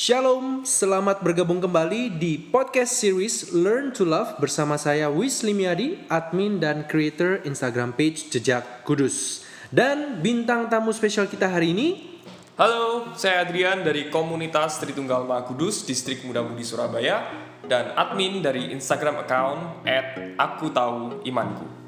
Shalom, selamat bergabung kembali di podcast series Learn to Love bersama saya Wis Limiadi, admin dan creator Instagram page Jejak Kudus. Dan bintang tamu spesial kita hari ini Halo, saya Adrian dari komunitas Tritunggal Maha Kudus, Distrik Muda Mudi Surabaya, dan admin dari Instagram account @aku tahu imanku.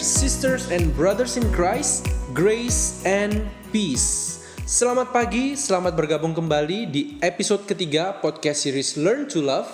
Sisters and brothers in Christ, grace and peace. Selamat pagi, selamat bergabung kembali di episode ketiga podcast series Learn to Love.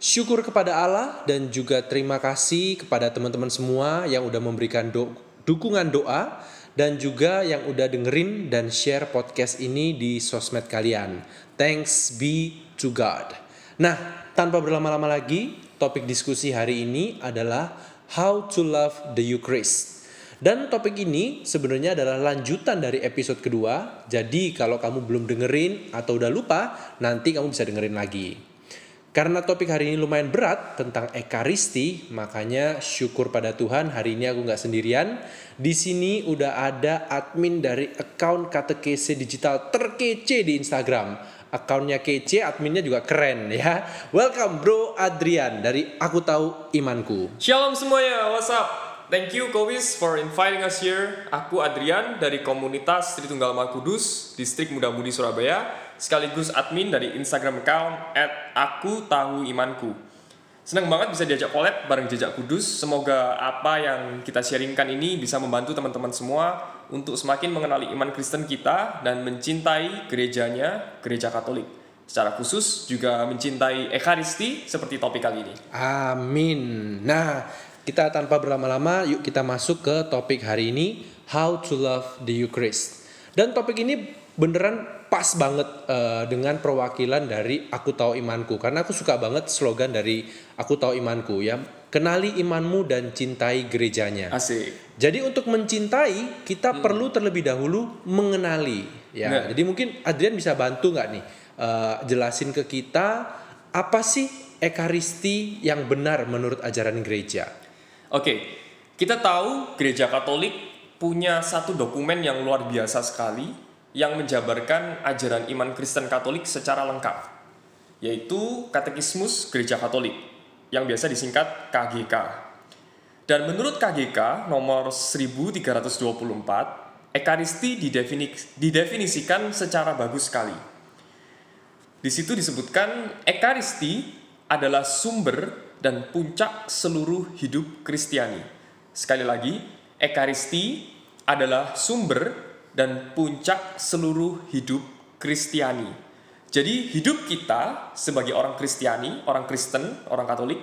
Syukur kepada Allah dan juga terima kasih kepada teman-teman semua yang udah memberikan do- dukungan doa dan juga yang udah dengerin dan share podcast ini di sosmed kalian. Thanks be to God. Nah, tanpa berlama-lama lagi, topik diskusi hari ini adalah How to Love the Eucharist. Dan topik ini sebenarnya adalah lanjutan dari episode kedua. Jadi kalau kamu belum dengerin atau udah lupa, nanti kamu bisa dengerin lagi. Karena topik hari ini lumayan berat tentang ekaristi, makanya syukur pada Tuhan hari ini aku nggak sendirian. Di sini udah ada admin dari account katekese digital terkece di Instagram. Akunnya kece, adminnya juga keren ya. Welcome bro Adrian dari Aku Tahu Imanku. Shalom semuanya, what's up? Thank you Kowis for inviting us here. Aku Adrian dari komunitas Tritunggal Maha Kudus, Distrik Muda Mudi Surabaya, sekaligus admin dari Instagram account @aku tahu imanku. Senang banget bisa diajak collab bareng Jejak Kudus. Semoga apa yang kita sharingkan ini bisa membantu teman-teman semua untuk semakin mengenali iman Kristen kita dan mencintai gerejanya, gereja Katolik. Secara khusus juga mencintai Ekaristi seperti topik kali ini. Amin. Nah, kita tanpa berlama-lama, yuk kita masuk ke topik hari ini, How to Love the Eucharist. Dan topik ini beneran pas banget eh, dengan perwakilan dari Aku Tahu Imanku, karena aku suka banget slogan dari Aku Tahu Imanku ya, kenali imanmu dan cintai gerejanya. Asik. Jadi untuk mencintai kita perlu terlebih dahulu mengenali ya. Nah. Jadi mungkin Adrian bisa bantu nggak nih eh, jelasin ke kita apa sih ekaristi yang benar menurut ajaran gereja? Oke, kita tahu gereja Katolik punya satu dokumen yang luar biasa sekali yang menjabarkan ajaran iman Kristen Katolik secara lengkap, yaitu Katekismus Gereja Katolik yang biasa disingkat KGK. Dan menurut KGK nomor 1324, Ekaristi didefinis- didefinisikan secara bagus sekali. Di situ disebutkan Ekaristi adalah sumber dan puncak seluruh hidup Kristiani. Sekali lagi, Ekaristi adalah sumber dan puncak seluruh hidup Kristiani. Jadi hidup kita sebagai orang Kristiani, orang Kristen, orang Katolik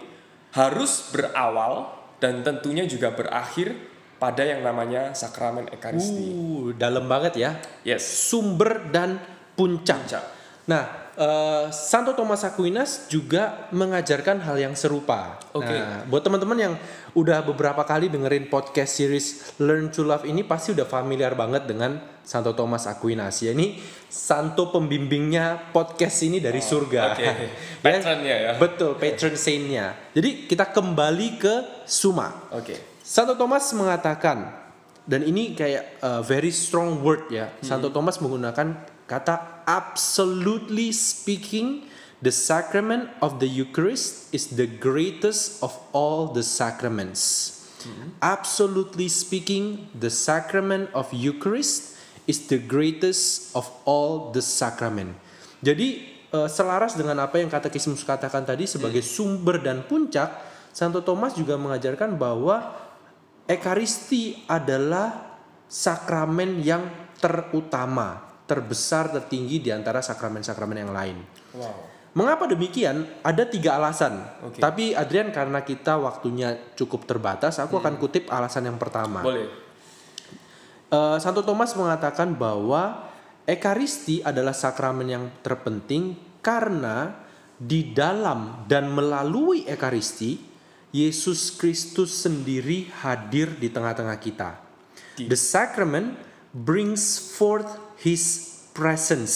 harus berawal dan tentunya juga berakhir pada yang namanya sakramen Ekaristi. Uh, dalam banget ya. Yes. Sumber dan puncak. Puncak. Nah, eh, Santo Thomas Aquinas juga mengajarkan hal yang serupa. Oke. Nah, buat teman-teman yang udah beberapa kali dengerin podcast series Learn to Love ini pasti udah familiar banget dengan Santo Thomas Aquinas. Ya, ini santo pembimbingnya podcast ini dari surga. oke. Patronnya ya. Betul, patron saint-nya. Jadi kita kembali ke Suma. Oke. Santo Thomas mengatakan dan ini kayak uh, very strong word ya. Santo Thomas menggunakan kata absolutely speaking the sacrament of the Eucharist is the greatest of all the sacraments. Absolutely speaking the sacrament of Eucharist is the greatest of all the sacrament. Jadi uh, selaras dengan apa yang katekismus katakan tadi sebagai sumber dan puncak, Santo Thomas juga mengajarkan bahwa Ekaristi adalah sakramen yang terutama, terbesar, tertinggi di antara sakramen-sakramen yang lain. Wow. Mengapa demikian? Ada tiga alasan. Oke. Tapi Adrian karena kita waktunya cukup terbatas, aku akan kutip alasan yang pertama. Boleh. Eh, Santo Thomas mengatakan bahwa Ekaristi adalah sakramen yang terpenting karena di dalam dan melalui Ekaristi Yesus Kristus sendiri hadir di tengah-tengah kita. The sacrament brings forth his presence.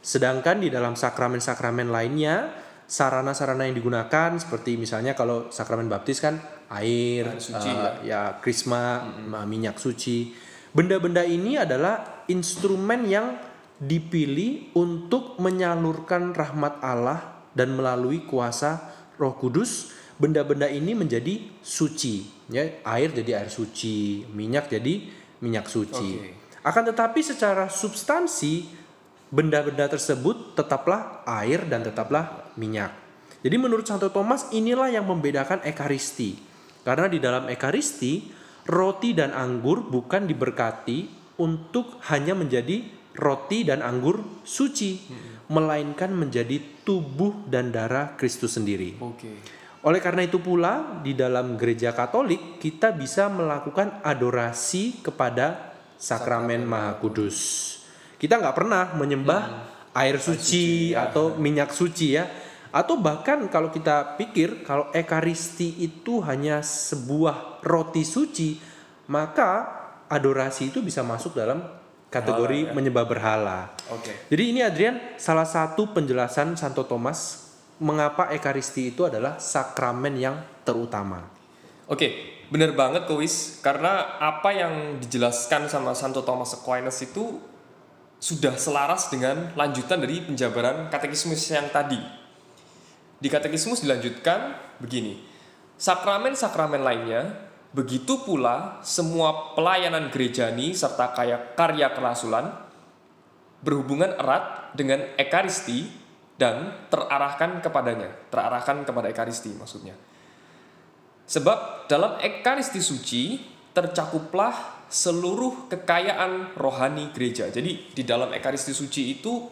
Sedangkan di dalam sakramen-sakramen lainnya sarana-sarana yang digunakan seperti misalnya kalau sakramen baptis kan air, Air suci, eh, ya krisma, minyak suci. Benda-benda ini adalah instrumen yang dipilih untuk menyalurkan rahmat Allah dan melalui kuasa Roh Kudus benda-benda ini menjadi suci ya air jadi air suci minyak jadi minyak suci Oke. Akan tetapi secara substansi benda-benda tersebut tetaplah air dan tetaplah minyak. Jadi menurut Santo Thomas inilah yang membedakan ekaristi. Karena di dalam ekaristi roti dan anggur bukan diberkati untuk hanya menjadi roti dan anggur suci melainkan menjadi tubuh dan darah Kristus sendiri. Oke. oleh karena itu pula di dalam gereja Katolik kita bisa melakukan adorasi kepada sakramen Maha Kudus. Kita nggak pernah menyembah air suci atau minyak suci ya. Atau bahkan kalau kita pikir kalau ekaristi itu hanya sebuah roti suci, maka adorasi itu bisa masuk dalam kategori menyembah berhala. Oke. Jadi ini Adrian salah satu penjelasan Santo Thomas mengapa ekaristi itu adalah sakramen yang terutama. Oke, bener banget Kowis. Karena apa yang dijelaskan sama Santo Thomas Aquinas itu sudah selaras dengan lanjutan dari penjabaran katekismus yang tadi. Di katekismus dilanjutkan begini. Sakramen-sakramen lainnya, begitu pula semua pelayanan gerejani serta kaya karya kerasulan berhubungan erat dengan ekaristi dan terarahkan kepadanya, terarahkan kepada ekaristi maksudnya. Sebab dalam ekaristi suci tercakuplah seluruh kekayaan rohani gereja. Jadi di dalam ekaristi suci itu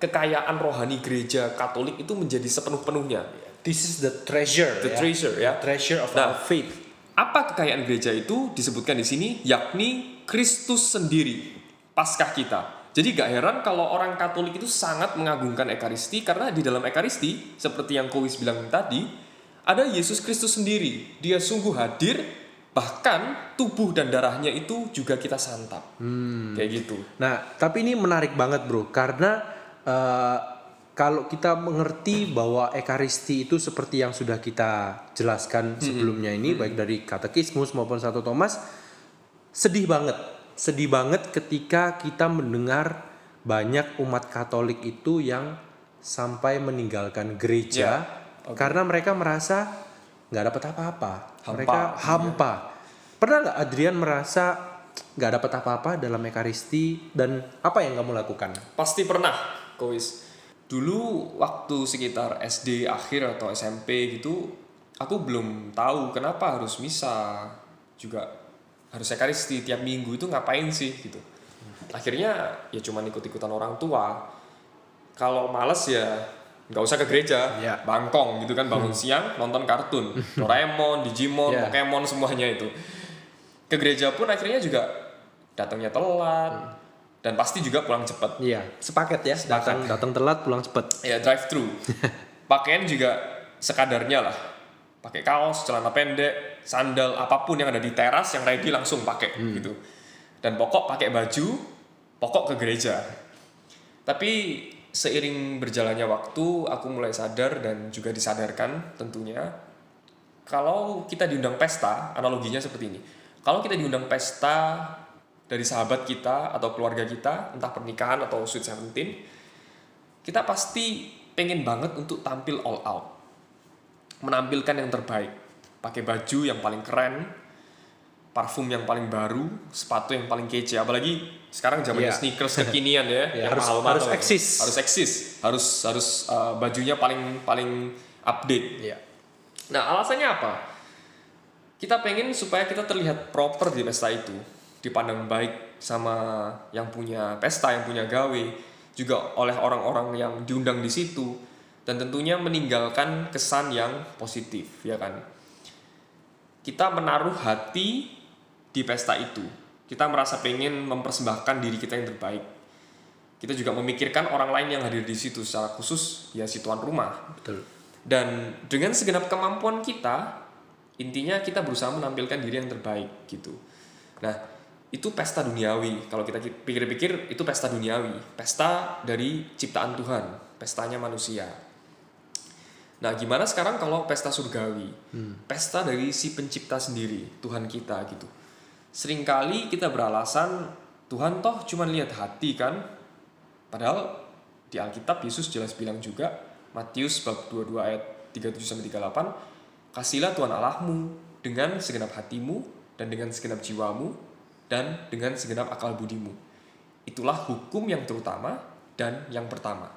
kekayaan rohani gereja Katolik itu menjadi sepenuh-penuhnya. This is the treasure, The ya. treasure ya. treasure of Nah. our faith. Apa kekayaan gereja itu disebutkan di sini yakni Kristus sendiri, Paskah kita. Jadi gak heran kalau orang Katolik itu sangat mengagungkan Ekaristi karena di dalam Ekaristi seperti yang Kowis bilang tadi ada Yesus Kristus sendiri. Dia sungguh hadir bahkan tubuh dan darahnya itu juga kita santap. Kayak gitu. Nah, tapi ini menarik banget, Bro, karena eh, kalau kita mengerti bahwa ekaristi itu seperti yang sudah kita jelaskan sebelumnya ini baik dari katekismus maupun Santo Thomas sedih banget. Sedih banget ketika kita mendengar banyak umat Katolik itu yang sampai meninggalkan gereja karena mereka merasa nggak dapat apa-apa. Hampa, Mereka iya. hampa. Pernah nggak Adrian merasa nggak dapat apa-apa dalam ekaristi dan apa yang kamu lakukan? Pasti pernah, Kowis. Dulu waktu sekitar SD akhir atau SMP gitu, aku belum tahu kenapa harus misa juga harus ekaristi tiap minggu itu ngapain sih gitu. Akhirnya ya cuma ikut-ikutan orang tua. Kalau males ya nggak usah ke gereja, Ya. bangkong gitu kan bangun siang nonton kartun, Doraemon, Digimon, Ya. Pokemon semuanya itu. Ke gereja pun akhirnya juga datangnya telat dan pasti juga pulang cepat. Iya, sepaket ya. Datang datang telat pulang cepet. ya drive thru pakaian juga sekadarnya lah pakai kaos celana pendek sandal apa pun yang ada di teras yang ready langsung pakai gitu dan pokok pakai baju pokok ke gereja tapi seiring berjalannya waktu aku mulai sadar dan juga disadarkan tentunya. Kalau kita diundang pesta analoginya seperti ini. Kalau kita diundang pesta dari sahabat kita atau keluarga kita entah pernikahan atau sweet seventeen kita pasti pengen banget untuk tampil all out. Menampilkan yang terbaik. Pakai baju yang paling keren parfum yang paling baru sepatu yang paling kece apalagi sekarang zamannya Iya. sneakers kekinian ya Iya, yang harus- mahal-mahal. harus eksis. harus eksis harus harus uh, bajunya paling paling update Iya. Nah, alasannya apa? Kita pengen supaya kita terlihat proper di pesta itu, dipandang baik sama yang punya pesta, yang punya gawe, juga oleh orang-orang yang diundang di situ, dan tentunya meninggalkan kesan yang positif, ya kan? Kita menaruh hati di pesta itu. Kita merasa pengen mempersembahkan diri kita yang terbaik. Kita juga memikirkan orang lain yang hadir di situ secara khusus, ya si tuan rumah, Betul. dan dengan segenap kemampuan kita intinya kita berusaha menampilkan diri yang terbaik gitu nah itu pesta duniawi kalau kita pikir-pikir itu pesta duniawi pesta dari ciptaan Tuhan pestanya manusia Nah, gimana sekarang kalau pesta surgawi? Pesta dari si pencipta sendiri, Tuhan kita gitu. Seringkali kita beralasan Tuhan toh cuma lihat hati kan? Padahal di Alkitab Yesus jelas bilang juga Matius bab 22 ayat 37 sampai 38, kasihlah Tuhan Allahmu dengan segenap hatimu dan dengan segenap jiwamu dan dengan segenap akal budimu. Itulah hukum yang terutama dan yang pertama.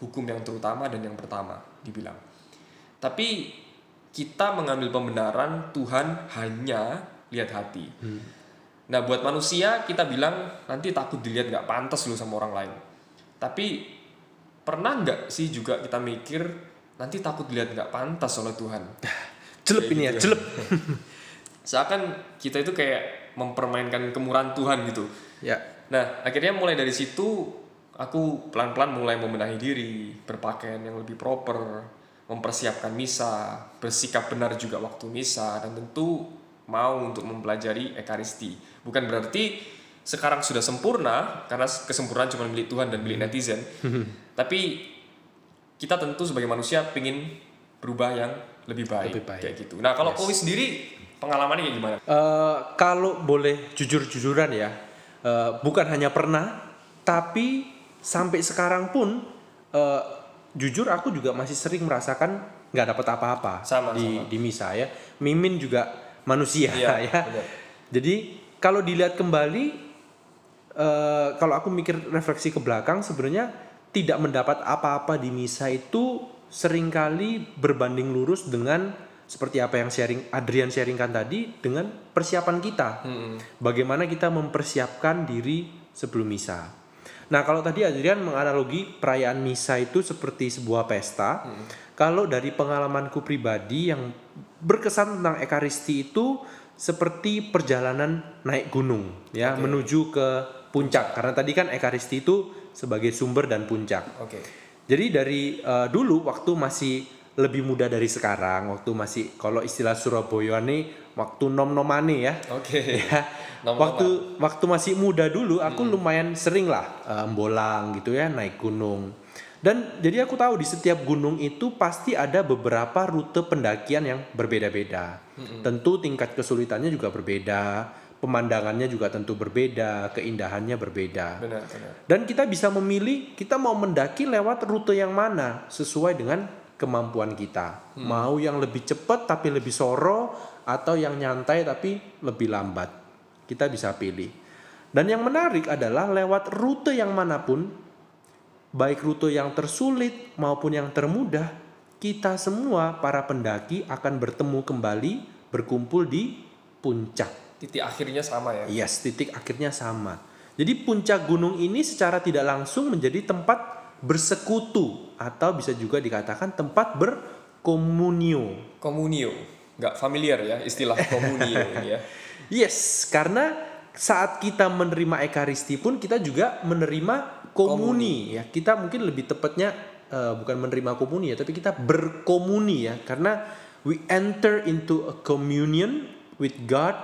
Hukum yang terutama dan yang pertama dibilang. Tapi kita mengambil pembenaran Tuhan hanya lihat hati. Nah buat manusia kita bilang nanti takut dilihat nggak pantas lu sama orang lain. Tapi pernah nggak sih juga kita mikir nanti takut dilihat nggak pantas oleh Tuhan. Kayak ini ya, gitu jelep. Seakan kita itu kayak mempermainkan kemurahan Tuhan gitu. Ya. Nah, akhirnya mulai dari situ aku pelan-pelan mulai membenahi diri, berpakaian yang lebih proper, mempersiapkan misa, bersikap benar juga waktu misa, dan tentu mau untuk mempelajari ekaristi. Bukan berarti sekarang sudah sempurna, karena kesempurnaan cuma milik Tuhan dan milik netizen. Tapi kita tentu sebagai manusia ingin berubah yang lebih baik, Lebih baik. kayak gitu. Nah, kalau Kowi sendiri pengalamannya kayak gimana? Eh, kalau boleh jujur-jujuran ya, eh, bukan hanya pernah, tapi sampai sekarang pun eh, jujur aku juga masih sering merasakan nggak dapat apa-apa di sama. di misa ya. Mimin juga manusia Iya, ya. benar. Jadi kalau dilihat kembali, eh, kalau aku mikir refleksi ke belakang, sebenarnya tidak mendapat apa-apa di misa itu sering kali berbanding lurus dengan seperti apa yang sharing Adrian sharingkan tadi dengan persiapan kita. Bagaimana kita mempersiapkan diri sebelum misa. Nah, kalau tadi Adrian menganalogi perayaan misa itu seperti sebuah pesta, kalau dari pengalamanku pribadi yang berkesan tentang ekaristi itu seperti perjalanan naik gunung ya, menuju ke puncak. Karena tadi kan ekaristi itu sebagai sumber dan puncak. Oke. Jadi dari eh, dulu waktu masih lebih muda dari sekarang, waktu masih kalau istilah Surabaya nih waktu nom-nomane ya. Oke. Ya, Nom-noman. waktu waktu masih muda dulu aku lumayan sering lah eh, bolang gitu ya naik gunung. Dan jadi aku tahu di setiap gunung itu pasti ada beberapa rute pendakian yang berbeda-beda. Tentu tingkat kesulitannya juga berbeda, pemandangannya juga tentu berbeda, keindahannya berbeda. Benar, benar. Dan kita bisa memilih kita mau mendaki lewat rute yang mana sesuai dengan kemampuan kita. Mau yang lebih cepat tapi lebih soro atau yang nyantai tapi lebih lambat. Kita bisa pilih. Dan yang menarik adalah lewat rute yang mana pun baik rute yang tersulit maupun yang termudah, kita semua para pendaki akan bertemu kembali berkumpul di puncak. Titik akhirnya sama ya. Yes, titik akhirnya sama. Jadi puncak gunung ini secara tidak langsung menjadi tempat bersekutu atau bisa juga dikatakan tempat berkomunio. Komunio. Nggak familiar ya istilah komunio ini ya. Yes, karena saat kita menerima ekaristi pun kita juga menerima komuni, ya. Kita mungkin lebih tepatnya eh, bukan menerima komuni ya, tapi kita berkomuni ya karena we enter into a communion with God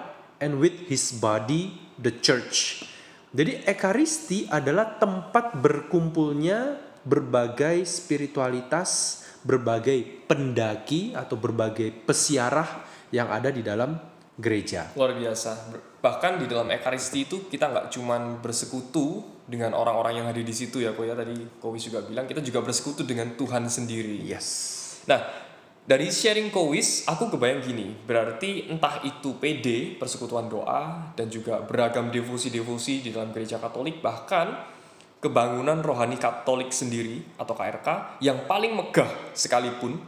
and with his body the church. Jadi ekaristi adalah tempat berkumpulnya berbagai spiritualitas, berbagai pendaki atau berbagai pesiarah yang ada di dalam gereja. Luar biasa. Bahkan di dalam ekaristi itu kita nggak cuman bersekutu dengan orang-orang yang ada di situ ya, kok ya tadi Kowi juga bilang kita juga bersekutu dengan Tuhan sendiri. Yes. Nah, dari sharing Kowis, aku kebayang gini, berarti entah itu PD, persekutuan doa, dan juga beragam devosi-devosi di dalam gereja katolik, bahkan kebangunan rohani katolik sendiri, atau KRK, yang paling megah sekalipun,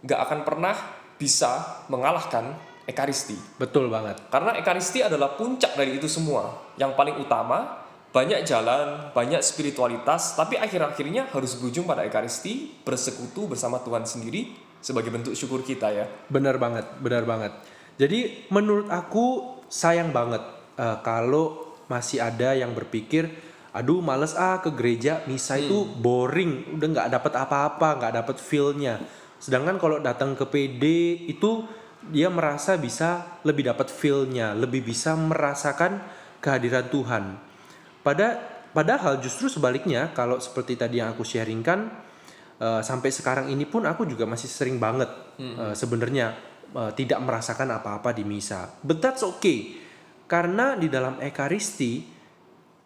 nggak akan pernah bisa mengalahkan Ekaristi. Betul banget. Karena Ekaristi adalah puncak dari itu semua. Yang paling utama, banyak jalan, banyak spiritualitas, tapi akhir-akhirnya harus berujung pada Ekaristi, bersekutu bersama Tuhan sendiri sebagai bentuk syukur kita ya. Benar banget, benar banget. Jadi menurut aku sayang banget eh, kalau masih ada yang berpikir, aduh males ah ke gereja misa itu boring, udah nggak dapat apa-apa, nggak dapat feel-nya. Sedangkan kalau datang ke PD itu dia merasa bisa lebih dapat feel-nya, lebih bisa merasakan kehadiran Tuhan. Pada padahal justru sebaliknya kalau seperti tadi yang aku sharingkan uh, sampai sekarang ini pun aku juga masih sering banget uh, sebenarnya uh, tidak merasakan apa-apa di misa. But that's okay. Karena di dalam ekaristi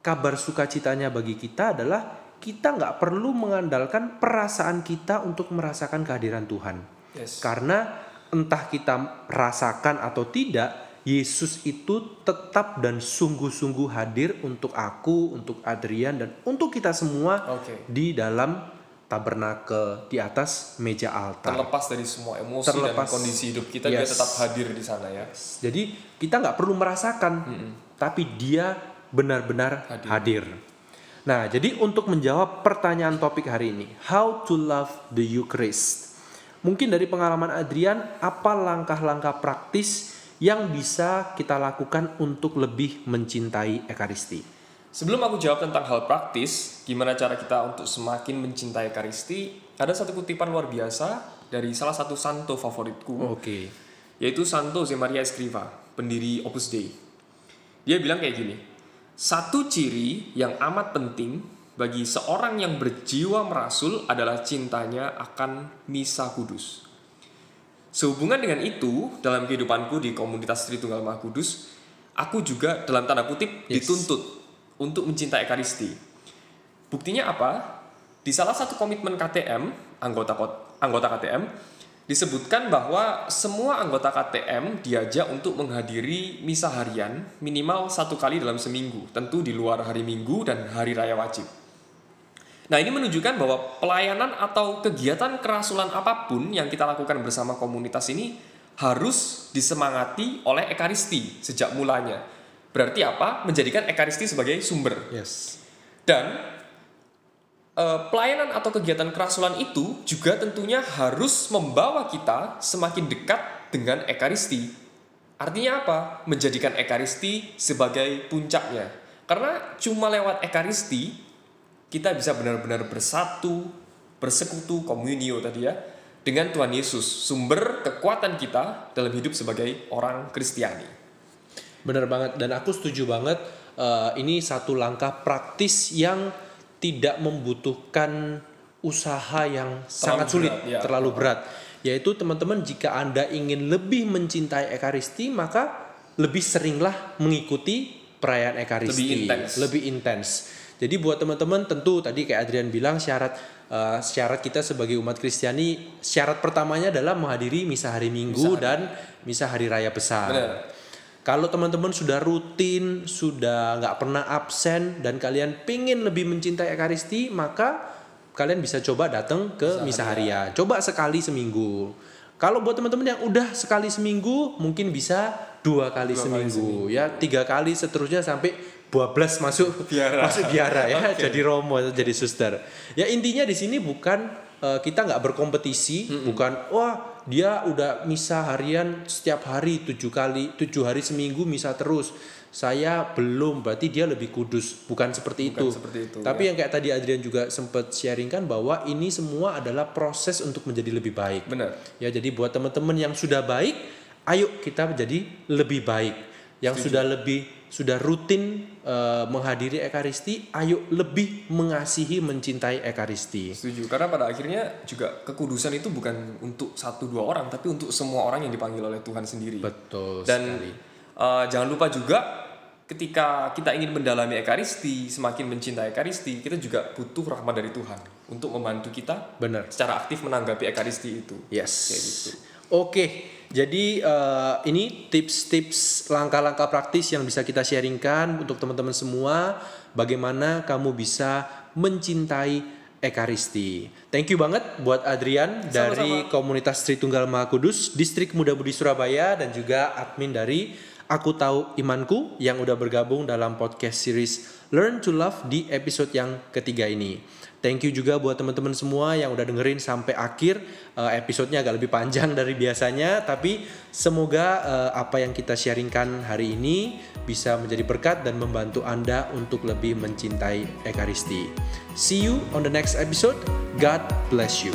kabar sukacitanya bagi kita adalah kita nggak perlu mengandalkan perasaan kita untuk merasakan kehadiran Tuhan. Yes. Karena entah kita rasakan atau tidak, Yesus itu tetap dan sungguh-sungguh hadir untuk aku, untuk Adrian dan untuk kita semua Oke. di dalam tabernakel di atas meja altar. Terlepas dari semua emosi Terlepas. dan kondisi hidup kita, dia Yes. tetap hadir di sana ya. Jadi kita nggak perlu merasakan, tapi dia benar-benar Hadir. hadir. Nah, jadi untuk menjawab pertanyaan topik hari ini, how to love the Eucharist. Mungkin dari pengalaman Adrian, apa langkah-langkah praktis yang bisa kita lakukan untuk lebih mencintai Ekaristi? Sebelum aku jawab tentang hal praktis, gimana cara kita untuk semakin mencintai Ekaristi, ada satu kutipan luar biasa dari salah satu santo favoritku, Oke. yaitu Santo Zemaria Escriva, pendiri Opus Dei. Dia bilang kayak gini, satu ciri yang amat penting bagi seorang yang berjiwa merasul adalah cintanya akan misa kudus. Sehubungan dengan itu, dalam kehidupanku di komunitas Tritunggal Maha Kudus, aku juga dalam tanda kutip Yes. dituntut untuk mencintai Ekaristi. Buktinya apa? Di salah satu komitmen KTM, anggota anggota KTM, disebutkan bahwa semua anggota KTM diajak untuk menghadiri misa harian minimal satu kali dalam seminggu, tentu di luar hari Minggu dan hari raya wajib. Nah ini menunjukkan bahwa pelayanan atau kegiatan kerasulan apa pun yang kita lakukan bersama komunitas ini harus disemangati oleh Ekaristi sejak mulanya. Berarti apa? Menjadikan Ekaristi sebagai sumber. Yes. Dan eh, pelayanan atau kegiatan kerasulan itu juga tentunya harus membawa kita semakin dekat dengan Ekaristi. Artinya apa? Menjadikan Ekaristi sebagai puncaknya. Karena cuma lewat Ekaristi kita bisa benar-benar bersatu, bersekutu, komunio tadi ya, dengan Tuhan Yesus, sumber kekuatan kita dalam hidup sebagai orang Kristiani. Benar banget dan aku setuju banget eh, ini satu langkah praktis yang tidak membutuhkan usaha yang sangat sulit, berat, ya. terlalu berat. Yaitu teman-teman jika Anda ingin lebih mencintai Ekaristi maka lebih seringlah mengikuti perayaan Ekaristi. Lebih intens. Lebih intens. Jadi buat teman-teman tentu tadi kayak Adrian bilang syarat eh, syarat kita sebagai umat Kristiani syarat pertamanya adalah menghadiri misa hari Minggu dan misa hari raya besar. Benar. Kalau teman-teman sudah rutin, sudah nggak pernah absen, dan kalian pengen lebih mencintai Ekaristi, maka kalian bisa coba datang ke misa harian. Coba sekali seminggu. Kalau buat teman-teman yang udah sekali seminggu, mungkin bisa dua kali, seminggu, ya tiga kali seterusnya sampai 12 masuk Biara. masuk biara ya, jadi romo, jadi suster. Ya intinya di sini bukan eh, kita nggak berkompetisi, bukan wah dia udah misa harian setiap hari tujuh kali, tujuh hari seminggu misa terus. Saya belum, berarti dia lebih kudus. Bukan seperti Bukan itu. seperti itu, Tapi yang kayak tadi Adrian juga sempat sharingkan bahwa ini semua adalah proses untuk menjadi lebih baik. Benar. Ya, jadi buat teman-teman yang sudah baik, ayo kita menjadi lebih baik. Yang sudah lebih sudah rutin eh, menghadiri ekaristi, ayo lebih mengasihi mencintai ekaristi. Setuju, karena pada akhirnya juga kekudusan itu bukan untuk satu dua orang, tapi untuk semua orang yang dipanggil oleh Tuhan sendiri. Betul Dan sekali. eh, jangan lupa juga ketika kita ingin mendalami Ekaristi, semakin mencintai Ekaristi, kita juga butuh rahmat dari Tuhan untuk membantu kita Benar. secara aktif menanggapi Ekaristi itu. Yes. Kayak gitu. Oke, jadi eh, ini tips-tips langkah-langkah praktis yang bisa kita sharingkan untuk teman-teman semua. Bagaimana kamu bisa mencintai Ekaristi. Thank you banget buat Adrian dari komunitas Tritunggal Maha Kudus, Distrik Muda Budi Surabaya dan juga admin dari Aku Tahu Imanku yang udah bergabung dalam podcast series Learn to Love di episode yang ketiga ini. Thank you juga buat teman-teman semua yang udah dengerin sampai akhir. Eh, episodenya agak lebih panjang dari biasanya, tapi semoga eh, apa yang kita sharingkan hari ini bisa menjadi berkat dan membantu Anda untuk lebih mencintai Ekaristi. See you on the next episode. God bless you.